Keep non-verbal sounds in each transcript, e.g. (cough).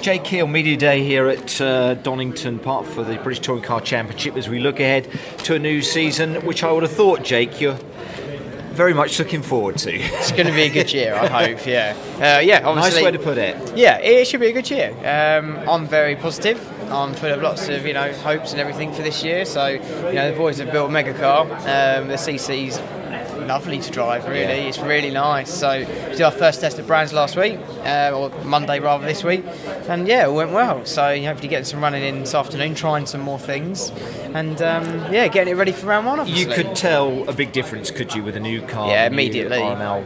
Jake Hill, Media Day here at uh, Donington Park for the British Touring Car Championship as we look ahead to a new season, which I would have thought, Jake, you're very much looking forward to. It's going to be a good year, I hope. Yeah, uh, yeah. (laughs) Nice way to put it. Yeah, it should be a good year. Um, I'm very positive. I'm full of lots of you know hopes and everything for this year. So you know the boys have built a mega car. Um, the CC's lovely to drive. Really, yeah. it's really nice. So we did our first test at Brands last week, uh, or Monday rather this week, and yeah, it went well. So hopefully getting some running in this afternoon, trying some more things, and um, yeah, getting it ready for round one. Obviously. You could tell a big difference, could you, with a new car? Yeah, immediately. RML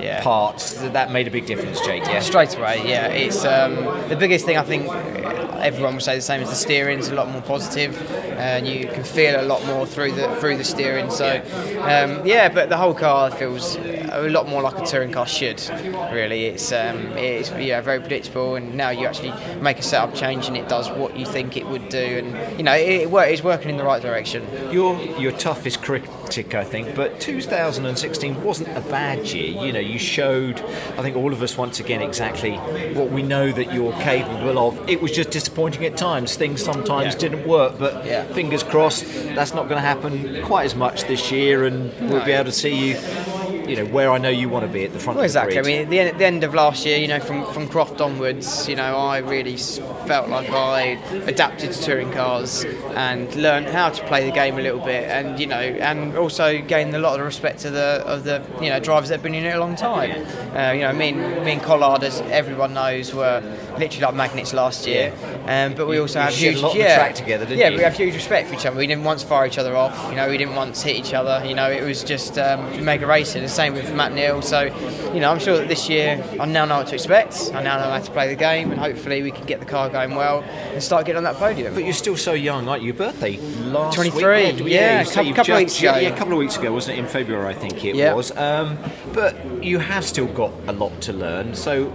yeah. parts that made a big difference, Jake. Yeah, straight away. Yeah, it's um, the biggest thing I think everyone would say the same as the steering is a lot more positive and you can feel a lot more through the through the steering. So um, yeah but the whole car feels a lot more like a touring car should really. It's um, it's yeah very predictable and now you actually make a setup change and it does what you think it would do and you know it, it it's working in the right direction. Your your toughest critic I think but 2016 wasn't a bad year. You know you showed I think all of us once again exactly what we know that you're capable of. It was just disappointing at times. Things sometimes yeah. didn't work, but yeah. fingers crossed that's not going to happen quite as much this year, and we'll be able to see you you know where I know you want to be at the front. Well, exactly. I mean, at the end, at the end of last year, you know, from from Croft onwards, you know, I really felt like I adapted to touring cars and learned how to play the game a little bit, and you know, and also gained a lot of the respect of the of the you know drivers that have been in it a long time. Uh, you know, me and me and Collard, as everyone knows, were literally like magnets last year. Um, but we also you have huge yeah, track together, yeah, you? we have huge respect for each other. We didn't once fire each other off. You know, we didn't once hit each other. You know, it was just um, mega racing same with Matt Neal. So, you know, I'm sure that this year I now know what to expect. I now know how to play the game, and hopefully we can get the car going well and start getting on that podium. But you're still so young, aren't you? Your birthday last 23. week. Yeah, yeah, a couple, couple just, weeks ago. Yeah, a couple of weeks ago, wasn't it? In February, I think it yeah. was. Um, but you have still got a lot to learn. So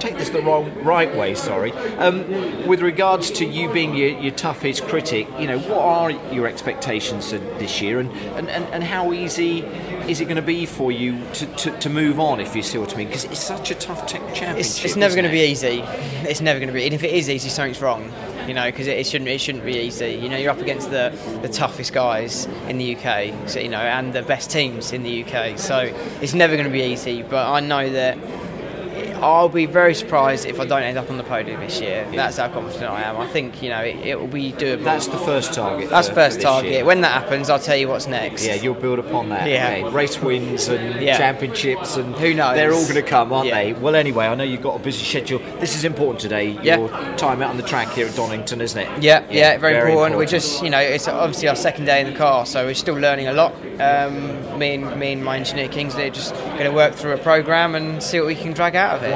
take this the wrong right way. Sorry. Um, with regards to you being your, your, toughest critic, you know, what are your expectations this year, and, and, and, and how easy is it going to be for you to, to, to, move on, if you see what I mean? Because it's such a tough championship. It's, it's never going to be easy. It's never going to be. And if it is easy, something's wrong. You know, because it, it, shouldn't it shouldn't be easy. You know, you're up against the, the toughest guys in the UK. So, you know, and the best teams in the UK. So it's never going to be easy. But I know that I'll be very surprised if I don't end up on the podium this year. Yeah. That's how confident I am. I think you know it, it will be doable. That's the first target. That's for, first for target. Year. When that happens, I'll tell you what's next. Yeah, you'll build upon that. Yeah, okay. race wins and yeah. championships and who knows? They're all going to come, aren't yeah. they? Well, anyway, I know you've got a busy schedule. This is important today. Yeah. Your time out on the track here at Donington, isn't it? Yeah, yeah, very, very important. important. We're just you know it's obviously our second day in the car, so we're still learning a lot. Um, me and me and my engineer Kingsley are just going to work through a program and see what we can drag out of it.